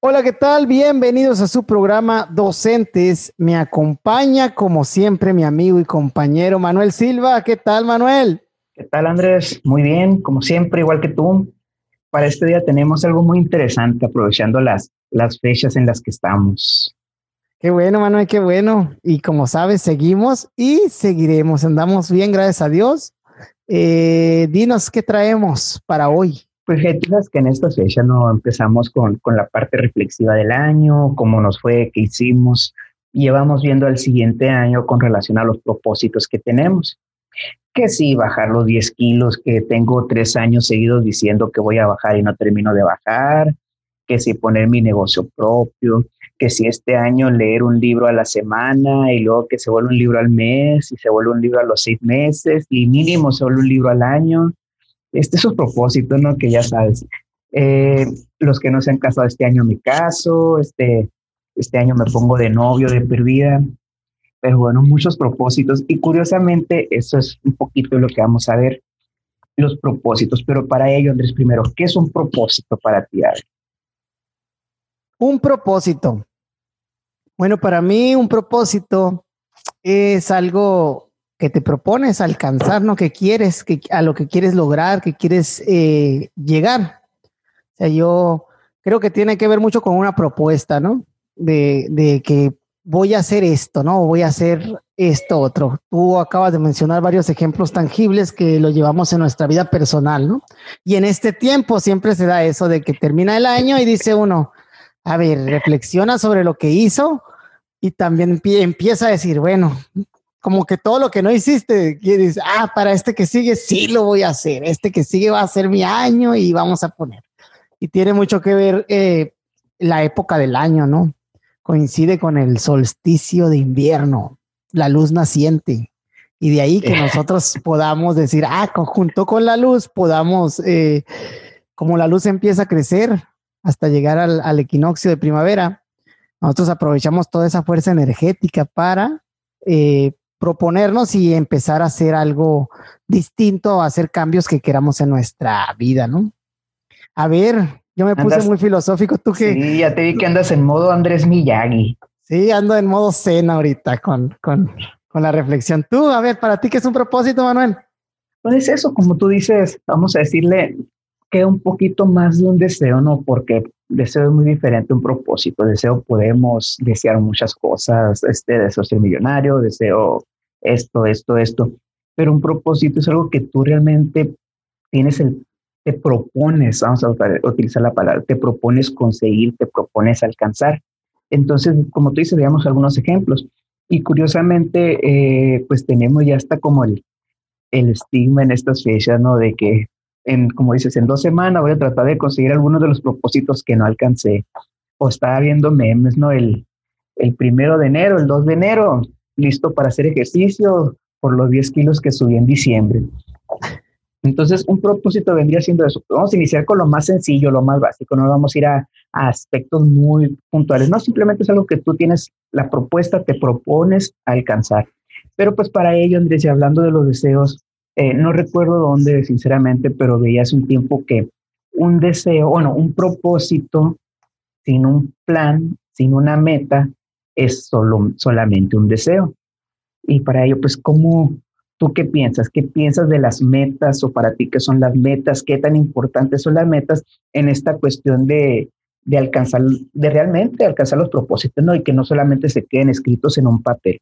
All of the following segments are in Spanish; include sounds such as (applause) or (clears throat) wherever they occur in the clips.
Hola, ¿qué tal? Bienvenidos a su programa Docentes. Me acompaña, como siempre, mi amigo y compañero Manuel Silva. ¿Qué tal, Manuel? ¿Qué tal, Andrés? Muy bien, como siempre, igual que tú. Para este día tenemos algo muy interesante, aprovechando las, las fechas en las que estamos. Qué bueno, Manuel, qué bueno. Y como sabes, seguimos y seguiremos. Andamos bien, gracias a Dios. Eh, dinos qué traemos para hoy. Pues fíjate que en esta fecha no empezamos con, con la parte reflexiva del año, cómo nos fue, qué hicimos, y vamos viendo el siguiente año con relación a los propósitos que tenemos. Que sí, bajar los 10 kilos que tengo tres años seguidos diciendo que voy a bajar y no termino de bajar, que si poner mi negocio propio, que si este año leer un libro a la semana y luego que se vuelve un libro al mes y se vuelve un libro a los seis meses y mínimo se vuelve un libro al año este es su propósito, ¿no? Que ya sabes. Eh, los que no se han casado este año me caso, este, este año me pongo de novio, de perdida. Pero bueno, muchos propósitos. Y curiosamente, eso es un poquito lo que vamos a ver, los propósitos. Pero para ello, Andrés, primero, ¿qué es un propósito para ti? Un propósito. Bueno, para mí un propósito es algo que te propones alcanzar, ¿no? Que quieres, a lo que quieres lograr, que quieres eh, llegar. O sea, yo creo que tiene que ver mucho con una propuesta, ¿no? De, de que voy a hacer esto, ¿no? Voy a hacer esto otro. Tú acabas de mencionar varios ejemplos tangibles que lo llevamos en nuestra vida personal, ¿no? Y en este tiempo siempre se da eso de que termina el año y dice uno, a ver, reflexiona sobre lo que hizo y también empieza a decir, bueno, como que todo lo que no hiciste, quieres, ah, para este que sigue sí lo voy a hacer, este que sigue va a ser mi año y vamos a poner. Y tiene mucho que ver eh, la época del año, ¿no? Coincide con el solsticio de invierno, la luz naciente. Y de ahí que (laughs) nosotros podamos decir, ah, junto con la luz, podamos, eh, como la luz empieza a crecer hasta llegar al, al equinoccio de primavera, nosotros aprovechamos toda esa fuerza energética para eh, proponernos y empezar a hacer algo distinto, hacer cambios que queramos en nuestra vida, ¿no? A ver, yo me puse muy filosófico, tú que... Sí, ya te vi que andas en modo Andrés Miyagi. Sí, ando en modo cena ahorita con, con, con la reflexión. Tú, a ver, para ti, ¿qué es un propósito, Manuel? Pues es eso, como tú dices, vamos a decirle que un poquito más de un deseo, ¿no? Porque deseo es muy diferente a un propósito. Deseo podemos desear muchas cosas, este deseo ser millonario, deseo esto, esto, esto, pero un propósito es algo que tú realmente tienes el, te propones, vamos a utilizar la palabra, te propones conseguir, te propones alcanzar. Entonces, como tú dices, veamos algunos ejemplos. Y curiosamente, eh, pues tenemos ya hasta como el, el estigma en estas fechas, ¿no? De que como dices, en dos semanas voy a tratar de conseguir algunos de los propósitos que no alcancé. O estaba viendo memes, ¿no? El, el primero de enero, el 2 de enero, listo para hacer ejercicio por los 10 kilos que subí en diciembre. Entonces, un propósito vendría siendo eso. Vamos a iniciar con lo más sencillo, lo más básico, no vamos a ir a, aspectos muy puntuales, no simplemente es algo que tú tienes la propuesta, te propones alcanzar. Pero pues para ello, Andrés, y hablando de los deseos, eh, no recuerdo dónde, sinceramente, pero veía hace un tiempo que un deseo, bueno, un propósito sin un plan, sin una meta, es solo, solamente un deseo. Y para ello, pues, ¿cómo, tú qué piensas? ¿Qué piensas de las metas o para ti qué son las metas? ¿Qué tan importantes son las metas en esta cuestión de, de alcanzar, de realmente alcanzar los propósitos, ¿no? Y que no solamente se queden escritos en un papel.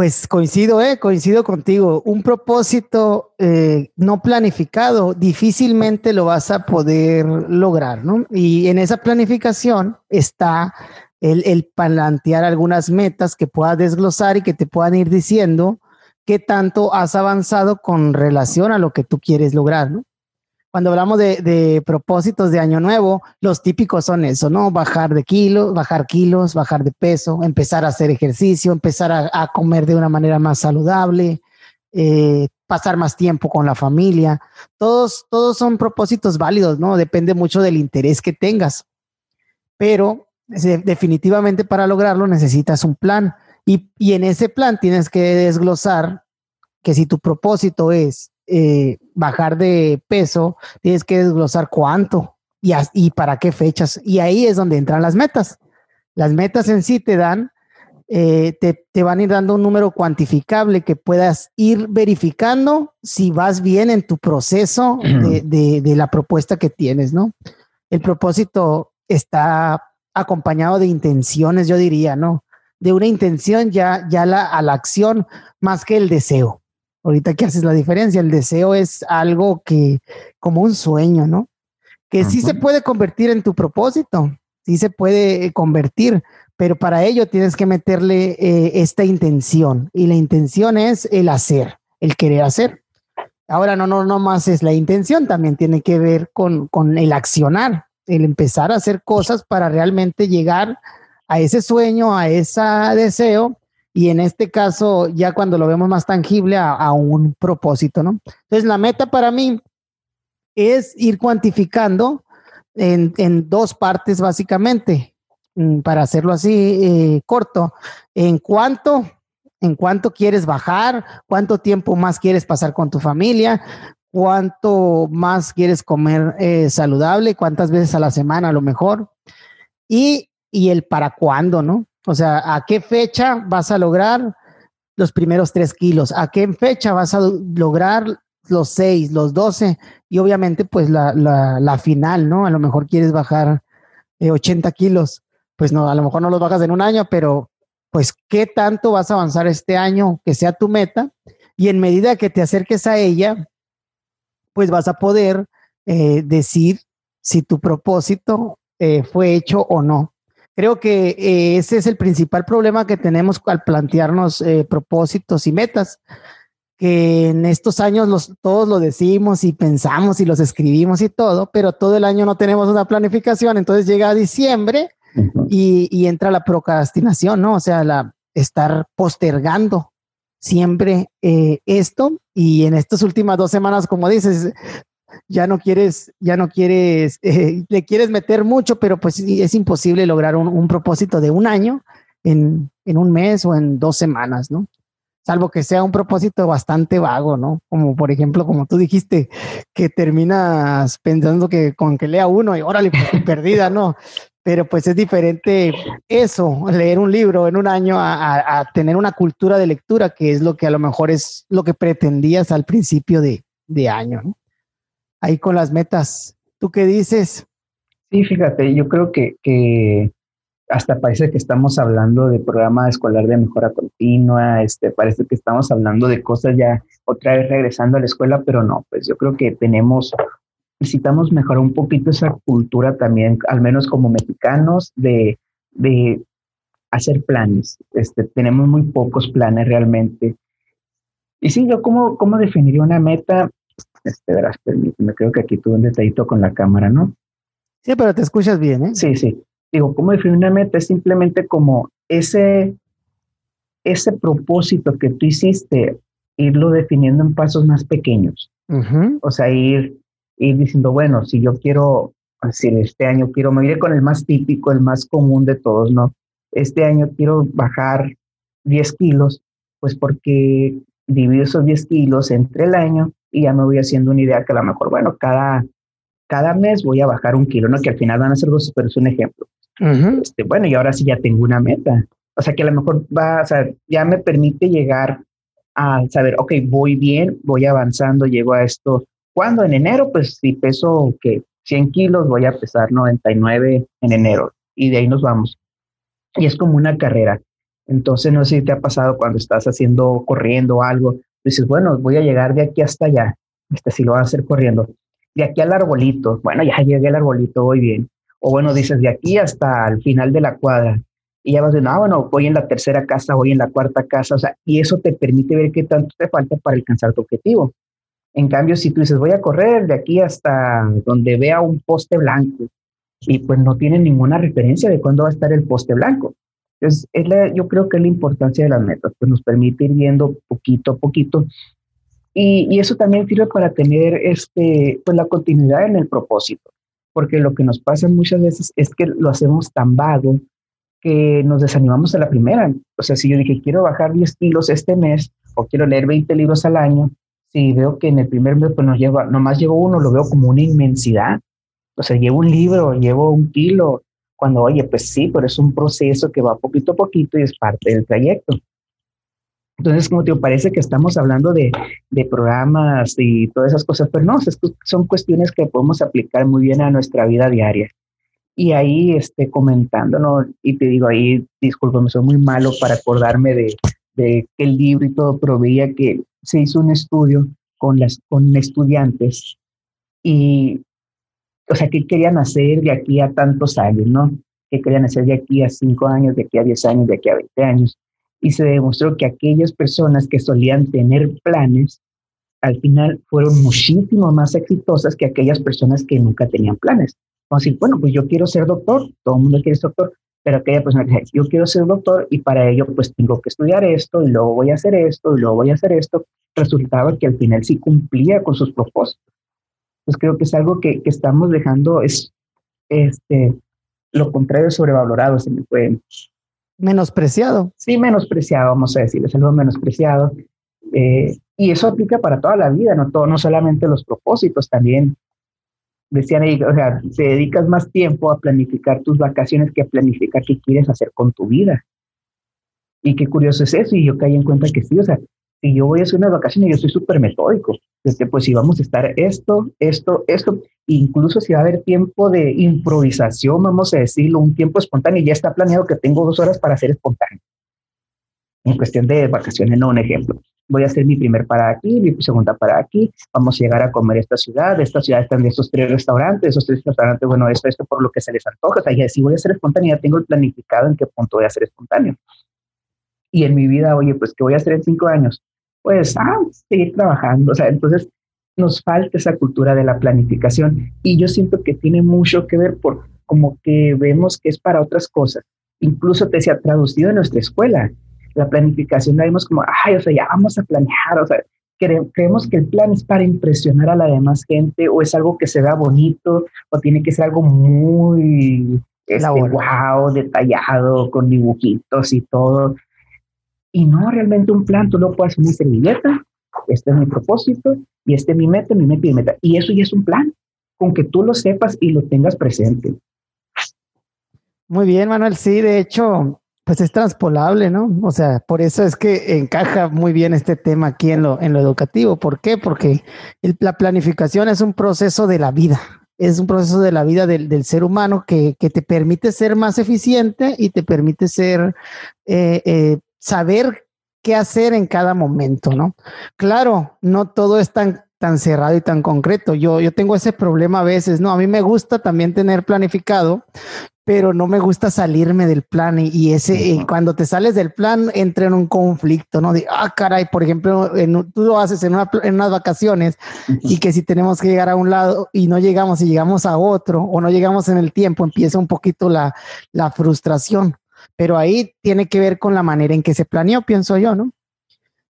Pues coincido, eh, coincido contigo. Un propósito eh, no planificado difícilmente lo vas a poder lograr, ¿no? Y en esa planificación está el, el plantear algunas metas que puedas desglosar y que te puedan ir diciendo qué tanto has avanzado con relación a lo que tú quieres lograr, ¿no? Cuando hablamos de, propósitos de año nuevo, los típicos son eso, ¿no? Bajar de kilos, bajar kilos, bajar de peso, empezar a hacer ejercicio, empezar a, comer de una manera más saludable, eh, pasar más tiempo con la familia. Todos, todos son propósitos válidos, ¿no? Depende mucho del interés que tengas. Pero definitivamente para lograrlo necesitas un plan. Y, y en ese plan tienes que desglosar que si tu propósito es eh, bajar de peso, tienes que desglosar cuánto y, y para qué fechas. Y ahí es donde entran las metas. Las metas en sí te dan, eh, te, te, van a ir dando un número cuantificable que puedas ir verificando si vas bien en tu proceso (clears throat) de, de, de la propuesta que tienes, ¿no? El propósito está acompañado de intenciones, yo diría, ¿no? De una intención ya, ya la, a la acción más que el deseo. Ahorita que haces la diferencia, el deseo es algo que, como un sueño, ¿no? Que sí se puede convertir en tu propósito, sí se puede convertir, pero para ello tienes que meterle eh, esta intención y la intención es el hacer, el querer hacer. Ahora no, no, no más es la intención, también tiene que ver con, con el accionar, el empezar a hacer cosas para realmente llegar a ese sueño, a ese deseo y en este caso ya cuando lo vemos más tangible a, un propósito, ¿no? Entonces la meta para mí es ir cuantificando en, dos partes básicamente, mm, para hacerlo así eh, corto, en cuánto, en cuánto quieres bajar, cuánto tiempo más quieres pasar con tu familia, cuánto más quieres comer eh, saludable, cuántas veces a la semana a lo mejor, y, y el para cuándo, ¿no? O sea, ¿a qué fecha vas a lograr los primeros tres kilos? ¿A qué fecha vas a lograr los seis, los doce? Y obviamente, pues la, la, final, ¿no? A lo mejor quieres bajar eh, 80 kilos. Pues no, a lo mejor no los bajas en un año, pero pues qué tanto vas a avanzar este año que sea tu meta. Y en medida que te acerques a ella, pues vas a poder eh, decir si tu propósito eh, fue hecho o no. Creo que eh, ese es el principal problema que tenemos al plantearnos propósitos y metas, que en estos años los, todos lo decimos y pensamos y los escribimos y todo, pero todo el año no tenemos una planificación, entonces llega diciembre y, y, entra la procrastinación, ¿no? O sea, la estar postergando siempre esto. Y en estas últimas dos semanas, como dices, ya no quieres, ya no quieres, (laughs) eh, le quieres meter mucho, pero pues es imposible lograr un, propósito de un año en, en, un mes o en dos semanas, ¿no? Salvo que sea un propósito bastante vago, ¿no? Como por ejemplo, como tú dijiste, que terminas pensando que con que lea uno y órale, pues (laughs) perdida, ¿no? pero pues es diferente eso, leer un libro en un año a, tener una cultura de lectura, que es lo que a lo mejor es lo que pretendías al principio de, año. ¿no? Ahí con las metas, ¿tú qué dices? Sí, fíjate, yo creo que, que hasta parece que estamos hablando de programa escolar de mejora continua, este, parece que estamos hablando de cosas ya otra vez regresando a la escuela, pero no, pues yo creo que tenemos necesitamos mejorar un poquito esa cultura también, al menos como mexicanos, de, de hacer planes. Este, tenemos muy pocos planes realmente. Y sí, yo cómo, cómo definiría una meta, este, verás, permíteme, creo que aquí tuve un detallito con la cámara, ¿no? Sí, pero te escuchas bien, ¿eh? Sí, sí. Digo, ¿cómo definir una meta? Es simplemente como ese, ese propósito que tú hiciste, irlo definiendo en pasos más pequeños. O sea, ir ir diciendo, bueno, si yo quiero, si este año quiero, me iré con el más típico, el más común de todos, ¿no? Este año quiero bajar 10 kilos, pues porque divido esos 10 kilos entre el año y ya me voy haciendo una idea que a lo mejor, bueno, cada, cada mes voy a bajar un kilo, ¿no? Que al final van a ser dos, pero es un ejemplo. este, bueno, y ahora sí ya tengo una meta. O sea, que a lo mejor va, o sea, ya me permite llegar a saber, ok, voy bien, voy avanzando, llego a esto cuando en enero, pues si peso que 100 kilos, voy a pesar 99 en enero y de ahí nos vamos. Y es como una carrera. Entonces, no sé si te ha pasado cuando estás haciendo, corriendo algo, dices, bueno, voy a llegar de aquí hasta allá. Este, si lo vas a hacer corriendo. De aquí al arbolito, bueno, ya (laughs) llegué al arbolito, voy bien. O bueno, dices, de aquí hasta el final de la cuadra. Y ya vas diciendo, ah, bueno, voy en la tercera casa, voy en la cuarta casa, o sea, y eso te permite ver qué tanto te falta para alcanzar tu objetivo. En cambio, si tú dices, voy a correr de aquí hasta donde vea un poste blanco, y pues no tiene ninguna referencia de cuándo va a estar el poste blanco. Entonces, es la, yo creo que es la importancia de las metas, pues nos permite ir viendo poquito a poquito. Y, y, eso también sirve para tener este, pues la continuidad en el propósito, porque lo que nos pasa muchas veces es que lo hacemos tan vago que nos desanimamos a la primera. O sea, si yo dije, quiero bajar 10 kilos este mes o quiero leer 20 libros al año, si veo que en el primer mes pues nos lleva, nomás llevo uno, lo veo como una inmensidad, o sea, llevo un libro, llevo un kilo, cuando, oye, pues sí, pero es un proceso que va poquito a poquito y es parte del trayecto. Entonces, como te parece que estamos hablando de, de, programas y todas esas cosas, pero no, son cuestiones que podemos aplicar muy bien a nuestra vida diaria. Y ahí, este, comentándolo, y te digo ahí, discúlpame, soy muy malo para acordarme de, de que el libro y todo, pero veía que se hizo un estudio con, las, con estudiantes y, o sea, ¿qué querían hacer de aquí a tantos años, no? ¿Qué querían hacer de aquí a cinco años, de aquí a diez años, de aquí a veinte años? Y se demostró que aquellas personas que solían tener planes, al final fueron muchísimo más exitosas que aquellas personas que nunca tenían planes. Vamos a decir, bueno, pues yo quiero ser doctor, todo el mundo quiere ser doctor, pero aquella persona que dice, yo quiero ser doctor y para ello pues tengo que estudiar esto y luego voy a hacer esto y luego voy a hacer esto, resultaba que al final sí cumplía con sus propósitos. Pues creo que es algo que, que estamos dejando, es este, lo contrario sobrevalorado, se me fue. Menospreciado. Sí, menospreciado, vamos a decir, es algo menospreciado. Eh, y eso aplica para toda la vida, no, todo, no solamente los propósitos, también decían ahí, o sea, te dedicas más tiempo a planificar tus vacaciones que a planificar qué quieres hacer con tu vida. Y qué curioso es eso, y yo caí en cuenta que sí, o sea, si yo voy a hacer unas vacaciones, yo soy súper metódico. Desde, pues si vamos a estar esto, esto, esto, incluso si va a haber tiempo de improvisación, vamos a decirlo, un tiempo espontáneo, ya está planeado que tengo dos horas para hacer espontáneo. En cuestión de vacaciones, no un ejemplo voy a hacer mi primer para aquí, mi segunda para aquí, vamos a llegar a comer esta ciudad, esta ciudad están estos tres restaurantes, esos tres restaurantes, bueno, esto, esto por lo que se les antoja, o sea, ya si voy a hacer espontáneo, ya tengo el planificado en qué punto voy a hacer espontáneo. Y en mi vida, oye, pues, ¿qué voy a hacer en cinco años? Pues, ah, seguir trabajando, o sea, entonces nos falta esa cultura de la planificación y yo siento que tiene mucho que ver por como que vemos que es para otras cosas. Incluso te decía, traducido en nuestra escuela, la planificación la vemos como, ay, o sea, ya vamos a planear, o sea, creemos que el plan es para impresionar a la demás gente o es algo que se vea bonito o tiene que ser algo muy este, wow, detallado, con dibujitos y todo. Y no realmente un plan, tú lo puedes hacer una servilleta, este es mi propósito y este es mi meta, mi meta y mi meta. Y eso ya es un plan, con que tú lo sepas y lo tengas presente. Muy bien, Manuel. Sí, de hecho, pues es transpolable, ¿no? O sea, por eso es que encaja muy bien este tema aquí en lo, en lo educativo. ¿Por qué? Porque la planificación es un proceso de la vida, es un proceso de la vida del, ser humano que, te permite ser más eficiente y te permite ser, eh, eh, saber qué hacer en cada momento, ¿no? Claro, no todo es tan tan cerrado y tan concreto. Yo, yo tengo ese problema a veces, ¿no? A mí me gusta también tener planificado, pero no me gusta salirme del plan y, ese, cuando te sales del plan entra en un conflicto, ¿no? De, ah, caray, por ejemplo, en, tú lo haces en, en unas vacaciones y que si tenemos que llegar a un lado y no llegamos y llegamos a otro o no llegamos en el tiempo, empieza un poquito la, la frustración. Pero ahí tiene que ver con la manera en que se planeó, pienso yo, ¿no?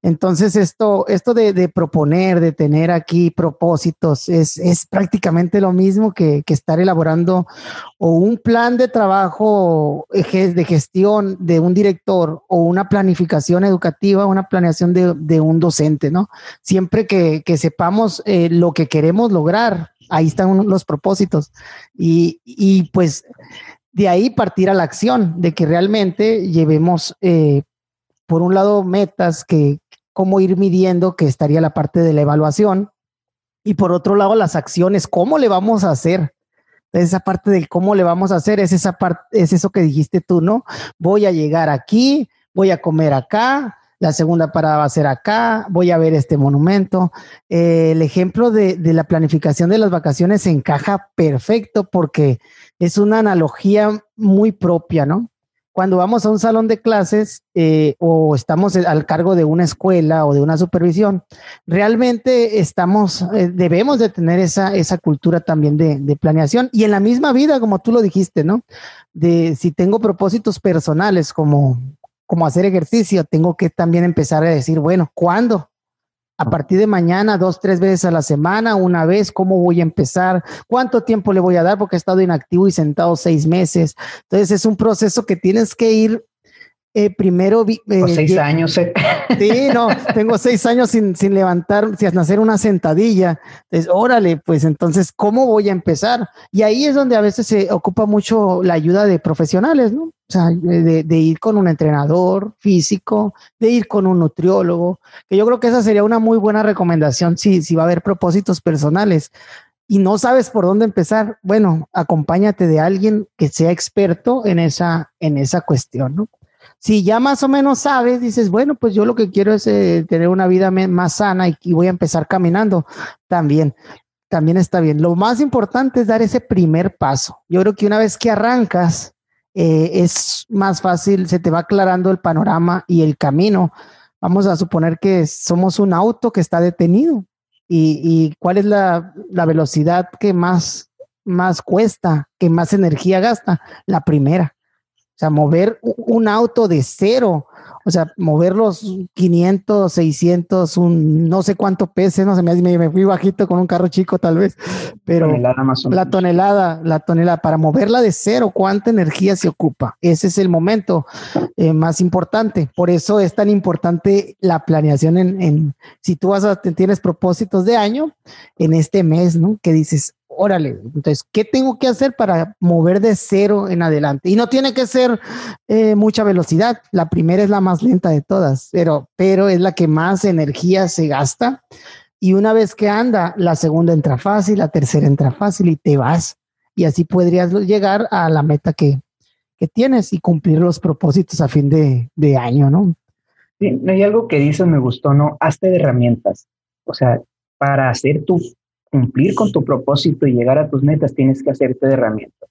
Entonces, esto, esto de, proponer, de tener aquí propósitos, es, prácticamente lo mismo que, estar elaborando o un plan de trabajo de gestión de un director o una planificación educativa, una planeación de, un docente, ¿no? Siempre que, sepamos eh, lo que queremos lograr, ahí están los propósitos. Y, pues de ahí partir a la acción, de que realmente llevemos... Eh, por un lado, metas que, cómo ir midiendo, que estaría la parte de la evaluación, y por otro lado, las acciones, cómo le vamos a hacer. esa parte del cómo le vamos a hacer es esa parte, es eso que dijiste tú, ¿no? Voy a llegar aquí, voy a comer acá, la segunda parada va a ser acá, voy a ver este monumento. Eh, el ejemplo de, de, la planificación de las vacaciones encaja perfecto porque es una analogía muy propia, ¿no? cuando vamos a un salón de clases eh, o estamos al cargo de una escuela o de una supervisión, realmente estamos, eh, debemos de tener esa, esa cultura también de, planeación y en la misma vida, como tú lo dijiste, ¿no? De si tengo propósitos personales como, como hacer ejercicio, tengo que también empezar a decir, bueno, ¿cuándo? a partir de mañana, dos, tres veces a la semana, una vez, cómo voy a empezar, cuánto tiempo le voy a dar porque he estado inactivo y sentado seis meses. Entonces es un proceso que tienes que ir eh, primero. Eh, seis años. Eh. (laughs) Sí, no, tengo seis años sin, sin levantar, sin hacer una sentadilla. Entonces, órale, pues entonces, ¿cómo voy a empezar? Y ahí es donde a veces se ocupa mucho la ayuda de profesionales, ¿no? O sea, de, ir con un entrenador físico, de ir con un nutriólogo, que yo creo que esa sería una muy buena recomendación si, si va a haber propósitos personales y no sabes por dónde empezar. Bueno, acompáñate de alguien que sea experto en esa, en esa cuestión, ¿no? Si ya más o menos sabes, dices, bueno, pues yo lo que quiero es eh, tener una vida más sana y, voy a empezar caminando, también, también está bien. Lo más importante es dar ese primer paso. Yo creo que una vez que arrancas, eh, es más fácil, se te va aclarando el panorama y el camino. Vamos a suponer que somos un auto que está detenido y, cuál es la, la, velocidad que más, más cuesta, que más energía gasta, la primera. O sea, mover un auto de cero, o sea, mover los 500, 600, un no sé cuánto pese, no sé, me, me fui bajito con un carro chico tal vez, pero la tonelada, la tonelada, para moverla de cero, ¿cuánta energía se ocupa? Ese es el momento eh, más importante. Por eso es tan importante la planeación en, en si tú vas a, tienes propósitos de año, en este mes, ¿no? Que dices, órale, entonces, ¿qué tengo que hacer para mover de cero en adelante? Y no tiene que ser eh, mucha velocidad. La primera es la más lenta de todas, pero, pero es la que más energía se gasta. Y una vez que anda, la segunda entra fácil, la tercera entra fácil y te vas. Y así podrías llegar a la meta que, que tienes y cumplir los propósitos a fin de, año, ¿no? Sí, hay algo que dices, me gustó, ¿no? Hazte de herramientas. O sea, para hacer tu cumplir con tu propósito y llegar a tus metas, tienes que hacerte de herramientas.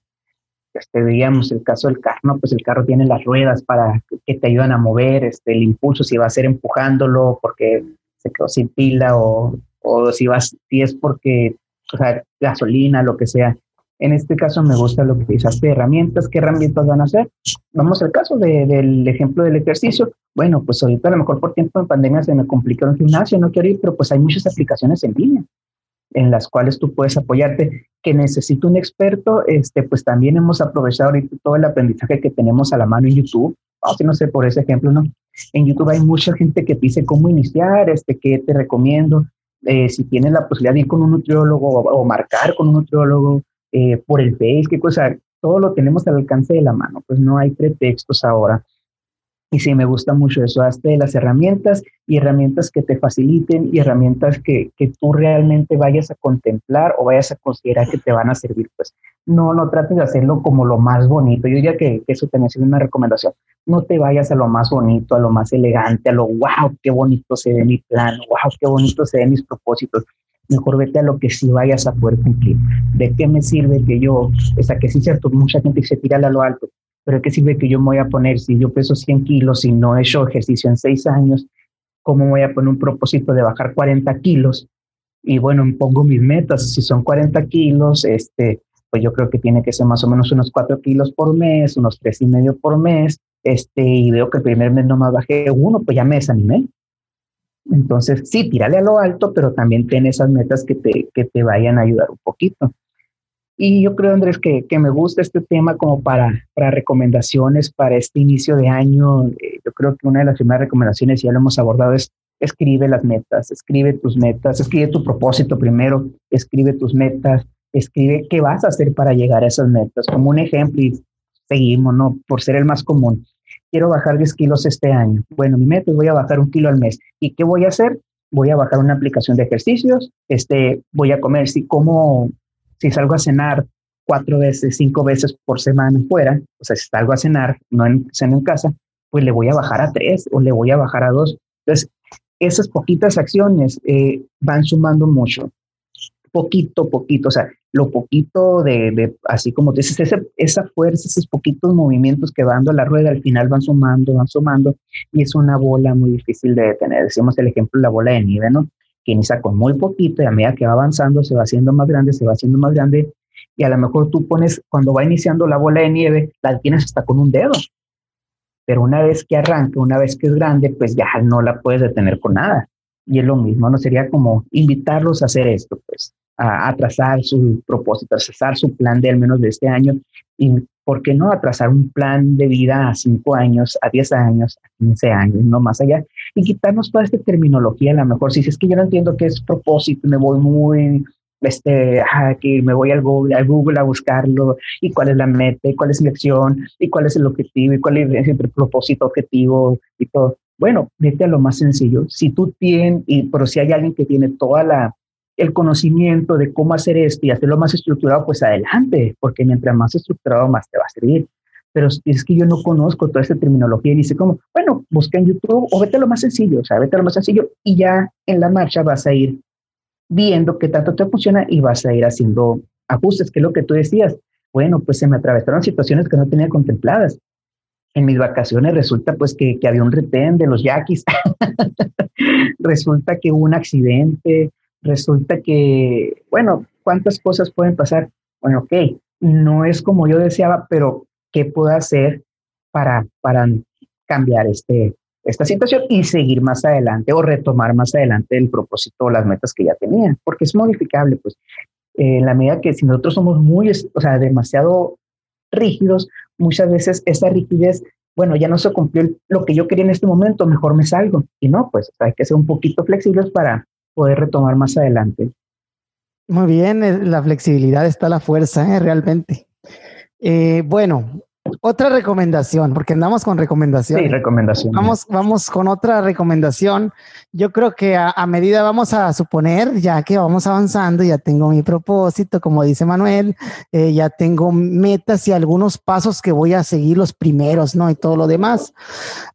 Este, veíamos el caso del carro, ¿no? pues el carro tiene las ruedas para que te ayudan a mover, este, el impulso si va a ser empujándolo porque se quedó sin pila o, o si, vas, si es porque, o gasolina, lo que sea. En este caso me gusta lo que de herramientas, ¿qué herramientas van a hacer? Vamos al caso del ejemplo del ejercicio. Bueno, pues ahorita a lo mejor por tiempo de pandemia se me complicó el gimnasio, no quiero ir, pero pues hay muchas aplicaciones en línea en las cuales tú puedes apoyarte. Que necesito un experto, este, pues también hemos aprovechado ahorita todo el aprendizaje que tenemos a la mano en YouTube. O si no sé, por ese ejemplo, ¿no? En YouTube hay mucha gente que dice cómo iniciar, este, qué te recomiendo. Eh, si tienes la posibilidad de ir con un nutriólogo o, marcar con un nutriólogo eh, por el Face, qué cosa, todo lo tenemos al alcance de la mano, pues no hay pretextos ahora. Y sí, me gusta mucho eso, hazte de las herramientas y herramientas que te faciliten y herramientas que, que, tú realmente vayas a contemplar o vayas a considerar que te van a servir. Pues no, no trates de hacerlo como lo más bonito. Yo diría que, eso también es una recomendación. No te vayas a lo más bonito, a lo más elegante, a lo wow, qué bonito se ve mi plan, wow, qué bonito se ven mis propósitos. Mejor vete a lo que sí vayas a poder cumplir. ¿De qué me sirve que yo, o sea, que sí, cierto, mucha gente se tira a lo alto, pero ¿qué sirve que yo me voy a poner si yo peso 100 kilos y no he hecho ejercicio en seis años? ¿Cómo voy a poner un propósito de bajar 40 kilos? Y bueno, pongo mis metas. Si son 40 kilos, este, pues yo creo que tiene que ser más o menos unos 4 kilos por mes, unos tres y medio por mes. Este, y veo que el primer mes no me bajé uno, pues ya me desanimé. Entonces, sí, tírale a lo alto, pero también ten esas metas que te, que te vayan a ayudar un poquito. Y yo creo, Andrés, que, que me gusta este tema como para, para recomendaciones para este inicio de año. Eh, yo creo que una de las primeras recomendaciones, ya lo hemos abordado, es escribe las metas, escribe tus metas, escribe tu propósito primero, escribe tus metas, escribe qué vas a hacer para llegar a esas metas. Como un ejemplo, y seguimos, ¿no? Por ser el más común. Quiero bajar 10 kilos este año. Bueno, mi meta es voy a bajar un kilo al mes. ¿Y qué voy a hacer? Voy a bajar una aplicación de ejercicios, este, voy a comer, si como si salgo a cenar cuatro veces, cinco veces por semana fuera, o sea, si salgo a cenar, no en, ceno en casa, pues le voy a bajar a tres o le voy a bajar a dos. Entonces, esas poquitas acciones eh, van sumando mucho, poquito, poquito, o sea, lo poquito de, así como tú dices, esa, fuerza, esos poquitos movimientos que van dando la rueda, al final van sumando, van sumando, y es una bola muy difícil de detener. Decimos el ejemplo de la bola de nieve, ¿no? Que inicia con muy poquito y a medida que va avanzando se va haciendo más grande, se va haciendo más grande y a lo mejor tú pones, cuando va iniciando la bola de nieve, la tienes hasta con un dedo. Pero una vez que arranca, una vez que es grande, pues ya no la puedes detener con nada. Y es lo mismo, ¿no? Sería como invitarlos a hacer esto, pues, a, a trazar su propósito, a trazar su plan de al menos de este año y ¿por qué no atrasar un plan de vida a cinco años, a 10 años, a 15 años, no más allá? Y quitarnos toda esta terminología, a lo mejor si es que yo no entiendo qué es propósito, me voy muy, este, que me voy al Google, al Google a buscarlo, y cuál es la meta, y cuál es la acción, y cuál es el objetivo, y cuál es el propósito, objetivo, y todo. Bueno, vete a lo más sencillo. Si tú tienes, y, pero si hay alguien que tiene toda la el conocimiento de cómo hacer esto y hacerlo más estructurado, pues adelante, porque mientras más estructurado, más te va a servir. Pero es que yo no conozco toda esta terminología y dice como, bueno, busca en YouTube o vete a lo más sencillo, o sea, vete a lo más sencillo y ya en la marcha vas a ir viendo qué tanto te funciona y vas a ir haciendo ajustes, que es lo que tú decías. Bueno, pues se me atravesaron situaciones que no tenía contempladas. En mis vacaciones resulta pues que, que había un retén de los yaquis. (laughs) resulta que hubo un accidente, resulta que, bueno, ¿cuántas cosas pueden pasar? Bueno, ok, no es como yo deseaba, pero ¿qué puedo hacer para, para cambiar este, esta situación y seguir más adelante o retomar más adelante el propósito o las metas que ya tenía? Porque es modificable, pues, en la medida que si nosotros somos muy, o sea, demasiado rígidos, muchas veces esa rigidez bueno, ya no se cumplió lo que yo quería en este momento, mejor me salgo. Y no, pues hay que ser un poquito flexibles para poder retomar más adelante. Muy bien, eh, la flexibilidad está la fuerza, ¿eh? realmente. Eh, bueno, otra recomendación, porque andamos con recomendación. Sí, recomendación. Vamos, vamos con otra recomendación. Yo creo que a, medida vamos a suponer, ya que vamos avanzando, ya tengo mi propósito, como dice Manuel, eh, ya tengo metas y algunos pasos que voy a seguir los primeros, ¿no? Y todo lo demás.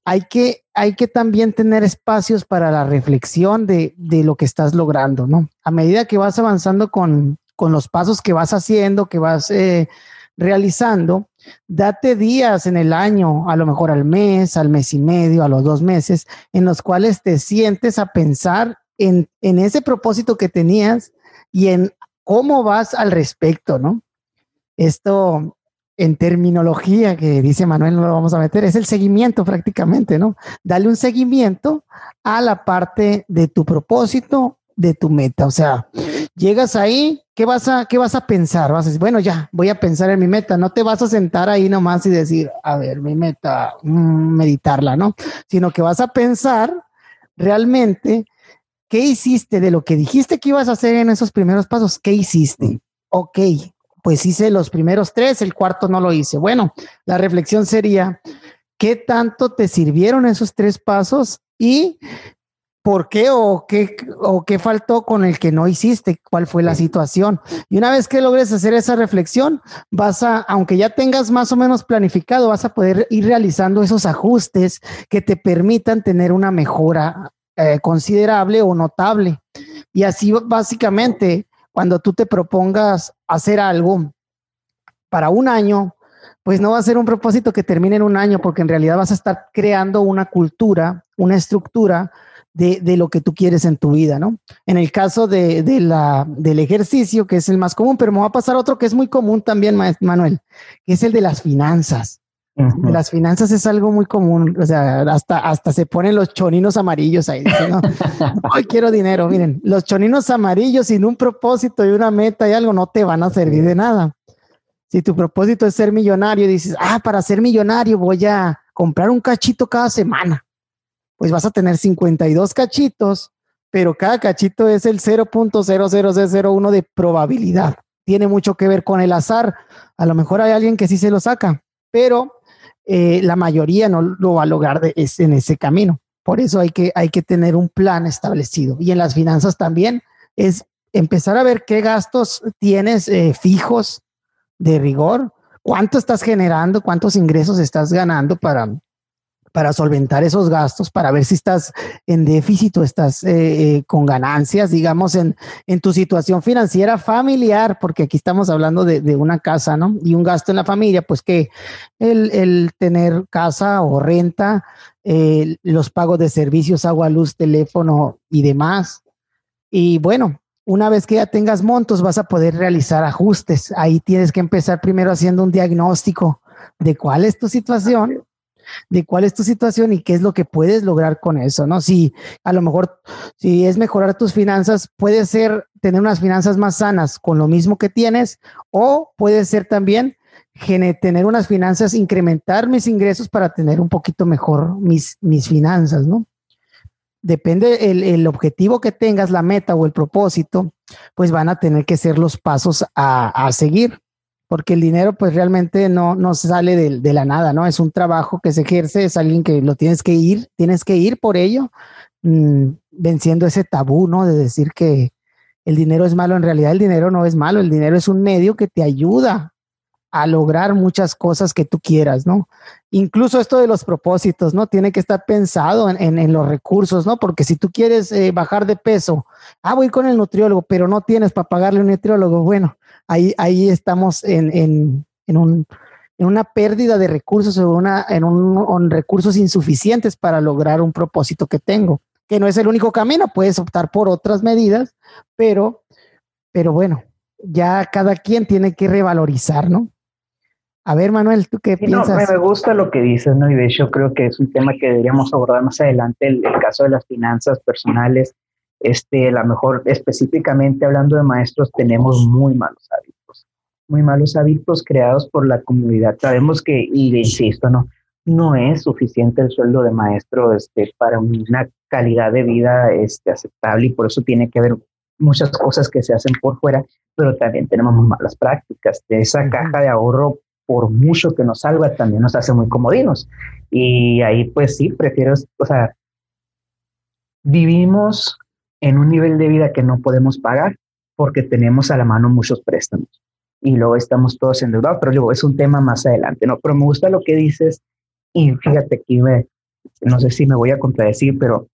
Hay que, hay que también tener espacios para la reflexión de, de lo que estás logrando, ¿no? A medida que vas avanzando con, con los pasos que vas haciendo, que vas eh, realizando, Date días en el año, a lo mejor al mes, al mes y medio, a los dos meses, en los cuales te sientes a pensar en, ese propósito que tenías y en cómo vas al respecto, ¿no? Esto en terminología que dice Manuel, no lo vamos a meter, es el seguimiento prácticamente, ¿no? Dale un seguimiento a la parte de tu propósito, de tu meta. O sea, llegas ahí, ¿qué vas a, qué vas a pensar? Vas a decir, bueno, ya, voy a pensar en mi meta. No te vas a sentar ahí nomás y decir, a ver, mi meta, mm, meditarla, ¿no? Sino que vas a pensar realmente qué hiciste de lo que dijiste que ibas a hacer en esos primeros pasos. ¿Qué hiciste? Ok, pues hice los primeros tres, el cuarto no lo hice. Bueno, la reflexión sería, ¿qué tanto te sirvieron esos tres pasos? Y ¿Por qué o qué, o qué faltó con el que no hiciste? ¿Cuál fue la situación? Y una vez que logres hacer esa reflexión, vas a, aunque ya tengas más o menos planificado, vas a poder ir realizando esos ajustes que te permitan tener una mejora eh, considerable o notable. Y así básicamente, cuando tú te propongas hacer algo para un año, pues no va a ser un propósito que termine en un año, porque en realidad vas a estar creando una cultura, una estructura de, lo que tú quieres en tu vida, ¿no? En el caso de, la, del ejercicio, que es el más común, pero me va a pasar otro que es muy común también, Manuel, que es el de las finanzas. Las finanzas es algo muy común, o sea, hasta, hasta se ponen los choninos amarillos ahí. ¿no? (laughs) Hoy quiero dinero, miren, los choninos amarillos sin un propósito y una meta y algo no te van a servir de nada. Si tu propósito es ser millonario, dices, ah, para ser millonario voy a comprar un cachito cada semana pues vas a tener 52 cachitos, pero cada cachito es el 0.00001 de probabilidad. Tiene mucho que ver con el azar. A lo mejor hay alguien que sí se lo saca, pero eh, la mayoría no lo va a lograr en ese camino. Por eso hay que, hay que tener un plan establecido. Y en las finanzas también es empezar a ver qué gastos tienes eh, fijos de rigor, cuánto estás generando, cuántos ingresos estás ganando para, para solventar esos gastos, para ver si estás en déficit o estás eh, eh, con ganancias, digamos, en, en, tu situación financiera familiar, porque aquí estamos hablando de, de, una casa, ¿no? Y un gasto en la familia, pues que el, el tener casa o renta, eh, los pagos de servicios, agua, luz, teléfono y demás. Y bueno, una vez que ya tengas montos, vas a poder realizar ajustes. Ahí tienes que empezar primero haciendo un diagnóstico de cuál es tu situación de cuál es tu situación y qué es lo que puedes lograr con eso, ¿no? Si a lo mejor, si es mejorar tus finanzas, puede ser tener unas finanzas más sanas con lo mismo que tienes o puede ser también tener unas finanzas, incrementar mis ingresos para tener un poquito mejor mis, mis finanzas, ¿no? Depende el, el objetivo que tengas, la meta o el propósito, pues van a tener que ser los pasos a, a seguir porque el dinero pues realmente no, no sale de, la nada, ¿no? Es un trabajo que se ejerce, es alguien que lo tienes que ir, tienes que ir por ello, mmm, venciendo ese tabú, ¿no? De decir que el dinero es malo, en realidad el dinero no es malo, el dinero es un medio que te ayuda a lograr muchas cosas que tú quieras, ¿no? Incluso esto de los propósitos, ¿no? Tiene que estar pensado en, en, en los recursos, ¿no? Porque si tú quieres eh, bajar de peso, ah, voy con el nutriólogo, pero no tienes para pagarle un nutriólogo, bueno, ahí, ahí estamos en, en, en, un, en una pérdida de recursos o una, en un, recursos insuficientes para lograr un propósito que tengo, que no es el único camino, puedes optar por otras medidas, pero, pero bueno, ya cada quien tiene que revalorizar, ¿no? A ver, Manuel, ¿tú qué sí, piensas? No, me gusta lo que dices, ¿no? Y de hecho creo que es un tema que deberíamos abordar más adelante, el, el caso de las finanzas personales este, a lo mejor específicamente hablando de maestros, tenemos muy malos hábitos, muy malos hábitos creados por la comunidad. Sabemos que, y insisto, no, no es suficiente el sueldo de maestro este, para una calidad de vida este, aceptable y por eso tiene que haber muchas cosas que se hacen por fuera, pero también tenemos malas prácticas. De esa caja de ahorro, por mucho que nos salga, también nos hace muy comodinos. Y ahí pues sí, prefiero, o sea, vivimos en un nivel de vida que no podemos pagar porque tenemos a la mano muchos préstamos y luego estamos todos endeudados, pero luego es un tema más adelante, ¿no? Pero me gusta lo que dices y fíjate que me, no sé si me voy a contradecir, pero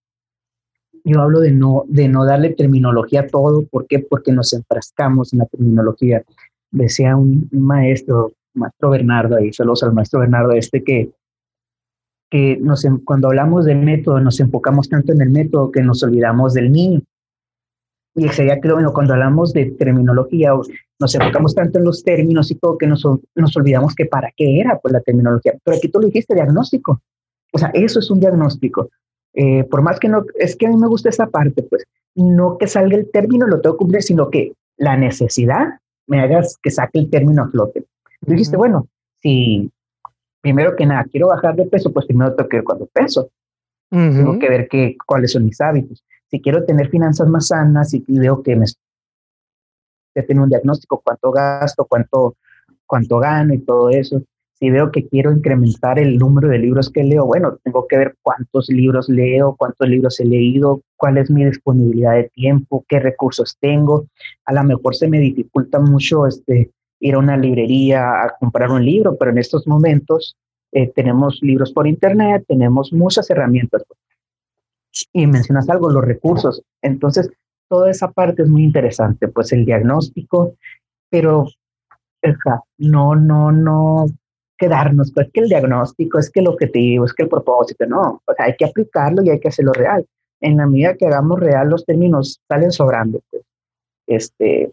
yo hablo de no, de no darle terminología a todo, ¿por qué? Porque nos enfrascamos en la terminología. Decía un, maestro, maestro Bernardo, ahí saludos al maestro Bernardo, este que que nos, cuando hablamos del método nos enfocamos tanto en el método que nos olvidamos del niño. Y sería que bueno, cuando hablamos de terminología, nos enfocamos tanto en los términos y todo que nos, nos olvidamos que para qué era pues, la terminología. Pero aquí tú lo dijiste, diagnóstico. O sea, eso es un diagnóstico. Eh, por más que no, es que a mí me gusta esa parte, pues, no que salga el término, lo tengo que cumplir, sino que la necesidad me hagas que saque el término a flote. Tú dijiste, bueno, si primero que nada, quiero bajar de peso, pues primero tengo que ver cuánto peso. Uh -huh. Tengo que ver qué, cuáles son mis hábitos. Si quiero tener finanzas más sanas y veo que me que tengo un diagnóstico, cuánto gasto, cuánto, cuánto gano y todo eso. Si veo que quiero incrementar el número de libros que leo, bueno, tengo que ver cuántos libros leo, cuántos libros he leído, cuál es mi disponibilidad de tiempo, qué recursos tengo. A lo mejor se me dificulta mucho este, ir a una librería a comprar un libro, pero en estos momentos eh, tenemos libros por internet, tenemos muchas herramientas. Y mencionas algo, los recursos. Entonces, toda esa parte es muy interesante, pues el diagnóstico, pero no, no, no quedarnos, pues que el diagnóstico, es que el objetivo, es que el propósito, no, sea, hay que aplicarlo y hay que hacerlo real. En la medida que hagamos real, los términos salen sobrando, pues. Este,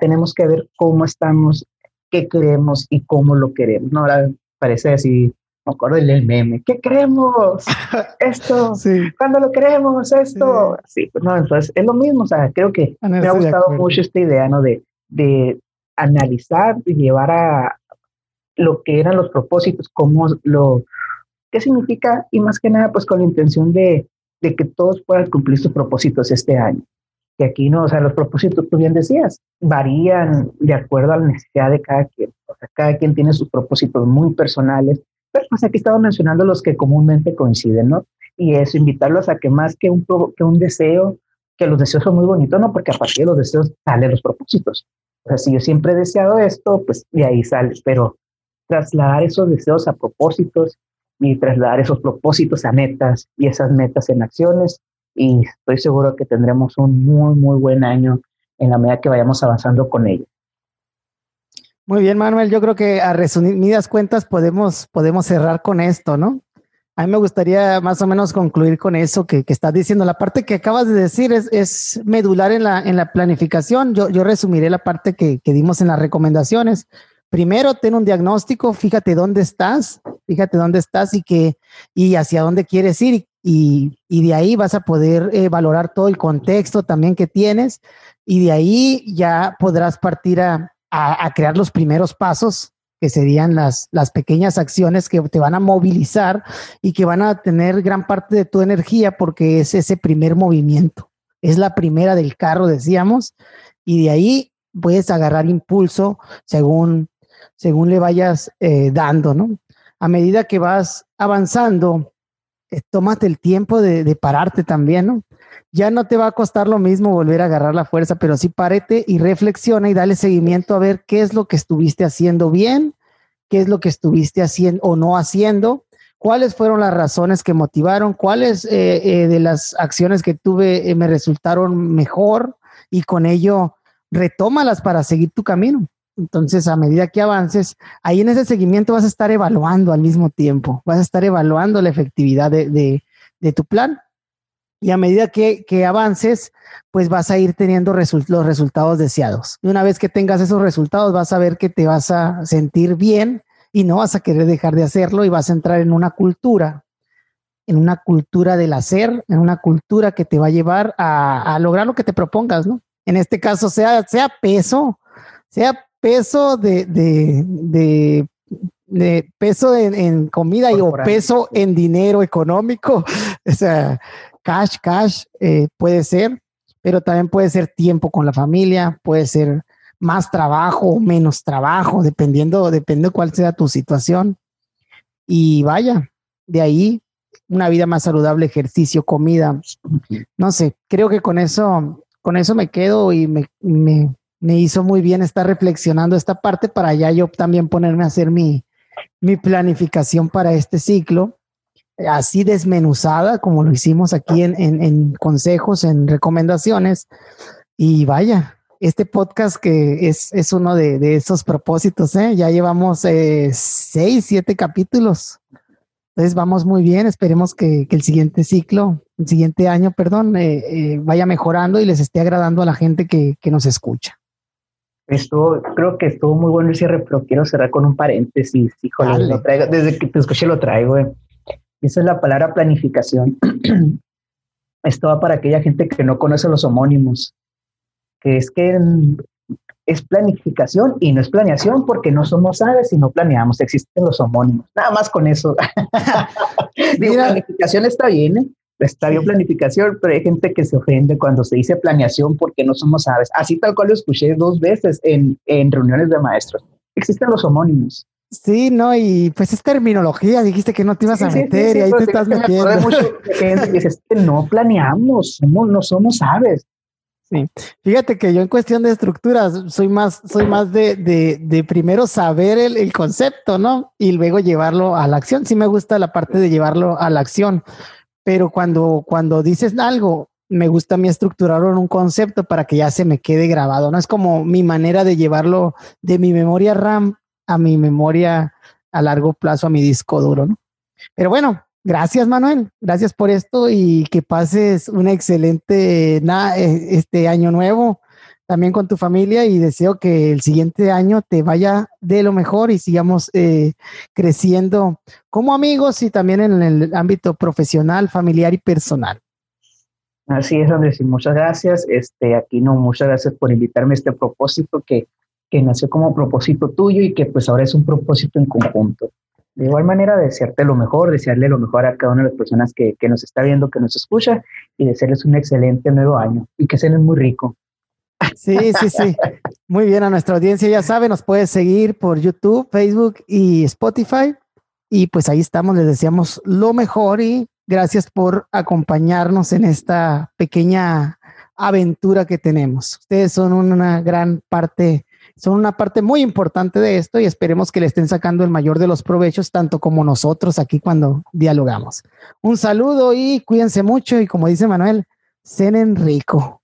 tenemos que ver cómo estamos, qué queremos y cómo lo queremos. No, ahora parece así, me acuerdo del meme, ¿qué queremos? (laughs) Esto, sí. ¿cuándo lo queremos? Esto. Sí. sí, pues no, entonces es lo mismo, o sea, creo que me ha gustado mucho esta idea, ¿no? De, de analizar y llevar a lo que eran los propósitos, cómo lo, qué significa y más que nada, pues con la intención de, de que todos puedan cumplir sus propósitos este año que aquí no, o sea, los propósitos, tú bien decías, varían de acuerdo a la necesidad de cada quien. O sea, cada quien tiene sus propósitos muy personales, pero pues aquí estaba mencionando los que comúnmente coinciden, ¿no? Y eso, invitarlos a que más que un, que un deseo, que los deseos son muy bonitos, ¿no? Porque a partir de los deseos salen los propósitos. O sea, si yo siempre he deseado esto, pues de ahí sale, pero trasladar esos deseos a propósitos y trasladar esos propósitos a metas y esas metas en acciones, y estoy seguro que tendremos un muy, muy buen año en la medida que vayamos avanzando con ello. Muy bien, Manuel. Yo creo que a resumidas cuentas podemos, podemos cerrar con esto, ¿no? A mí me gustaría más o menos concluir con eso que, que estás diciendo. La parte que acabas de decir es, es medular en la, en la planificación. Yo, yo resumiré la parte que, que dimos en las recomendaciones. Primero, ten un diagnóstico, fíjate dónde estás, fíjate dónde estás y, que, y hacia dónde quieres ir y de ahí vas a poder eh, valorar todo el contexto también que tienes y de ahí ya podrás partir a, crear los primeros pasos, que serían las, pequeñas acciones que te van a movilizar y que van a tener gran parte de tu energía porque es ese primer movimiento. Es la primera del carro, decíamos, y de ahí puedes agarrar impulso según, según le vayas eh, dando, ¿no? A medida que vas avanzando, tómate el tiempo de, de, pararte también, ¿no? Ya no te va a costar lo mismo volver a agarrar la fuerza, pero sí párete y reflexiona y dale seguimiento a ver qué es lo que estuviste haciendo bien, qué es lo que estuviste haciendo o no haciendo, cuáles fueron las razones que motivaron, cuáles eh, eh, de las acciones que tuve me resultaron mejor y con ello retómalas para seguir tu camino. Entonces, a medida que avances, ahí en ese seguimiento vas a estar evaluando al mismo tiempo, vas a estar evaluando la efectividad de, tu plan. Y a medida que, avances, pues vas a ir teniendo los resultados deseados. Y una vez que tengas esos resultados, vas a ver que te vas a sentir bien y no vas a querer dejar de hacerlo y vas a entrar en una cultura, en una cultura del hacer, en una cultura que te va a llevar a, a lograr lo que te propongas, ¿no? En este caso, sea, sea peso, sea peso de, de, de, peso en, comida y o peso en dinero económico, (laughs) o sea, cash, cash eh, puede ser, pero también puede ser tiempo con la familia, puede ser más trabajo o menos trabajo, dependiendo, dependiendo cuál sea tu situación. Y vaya, de ahí una vida más saludable, ejercicio, comida. No sé, creo que con eso, con eso me quedo y me, me, me hizo muy bien estar reflexionando esta parte para ya yo también ponerme a hacer mi, mi planificación para este ciclo, así desmenuzada como lo hicimos aquí en, en, consejos, en recomendaciones. Y vaya, este podcast que es, es uno de, de, esos propósitos, ¿eh? ya llevamos eh, seis, siete capítulos. Entonces vamos muy bien, esperemos que, que el siguiente ciclo, el siguiente año, perdón, eh, eh, vaya mejorando y les esté agradando a la gente que, que nos escucha. Estuvo, creo que estuvo muy bueno el cierre, pero quiero cerrar con un paréntesis. Híjole, lo traigo, desde que te escuché lo traigo. Eh. Esa es la palabra planificación. (clears throat) Esto va para aquella gente que no conoce los homónimos, que es que es planificación y no es planeación porque no somos aves y no planeamos, existen los homónimos. Nada más con eso. (laughs) Digo, planificación está bien, ¿eh? Está bien planificación, pero hay gente que se ofende cuando se dice planeación porque no somos aves. Así tal cual lo escuché dos veces en, en reuniones de maestros. Existen los homónimos. Sí, no, y pues es terminología, dijiste que no te ibas a meter y ahí te estás metiendo. gente que dice, no planeamos, somos, no somos aves. Sí, fíjate que yo en cuestión de estructuras soy más, soy más de, de, de primero saber el, el, concepto, ¿no? Y luego llevarlo a la acción. Sí me gusta la parte de llevarlo a la acción, pero cuando, cuando dices algo, me gusta a mí estructurarlo en un concepto para que ya se me quede grabado, ¿no? Es como mi manera de llevarlo de mi memoria RAM a mi memoria a largo plazo, a mi disco duro, ¿no? Pero bueno, gracias Manuel, gracias por esto y que pases un excelente eh, este año nuevo también con tu familia y deseo que el siguiente año te vaya de lo mejor y sigamos eh, creciendo como amigos y también en el ámbito profesional, familiar y personal. Así es, Andrés, y muchas gracias. Este, aquí no, muchas gracias por invitarme a este propósito que, que nació como propósito tuyo y que pues ahora es un propósito en conjunto. De igual manera, desearte lo mejor, desearle lo mejor a cada una de las personas que, que nos está viendo, que nos escucha y desearles un excelente nuevo año y que sean muy rico. Sí, sí, sí. Muy bien, a nuestra audiencia ya sabe, nos puede seguir por YouTube, Facebook y Spotify. Y pues ahí estamos, les deseamos lo mejor y gracias por acompañarnos en esta pequeña aventura que tenemos. Ustedes son una gran parte, son una parte muy importante de esto y esperemos que le estén sacando el mayor de los provechos, tanto como nosotros aquí cuando dialogamos. Un saludo y cuídense mucho y como dice Manuel, cenen rico.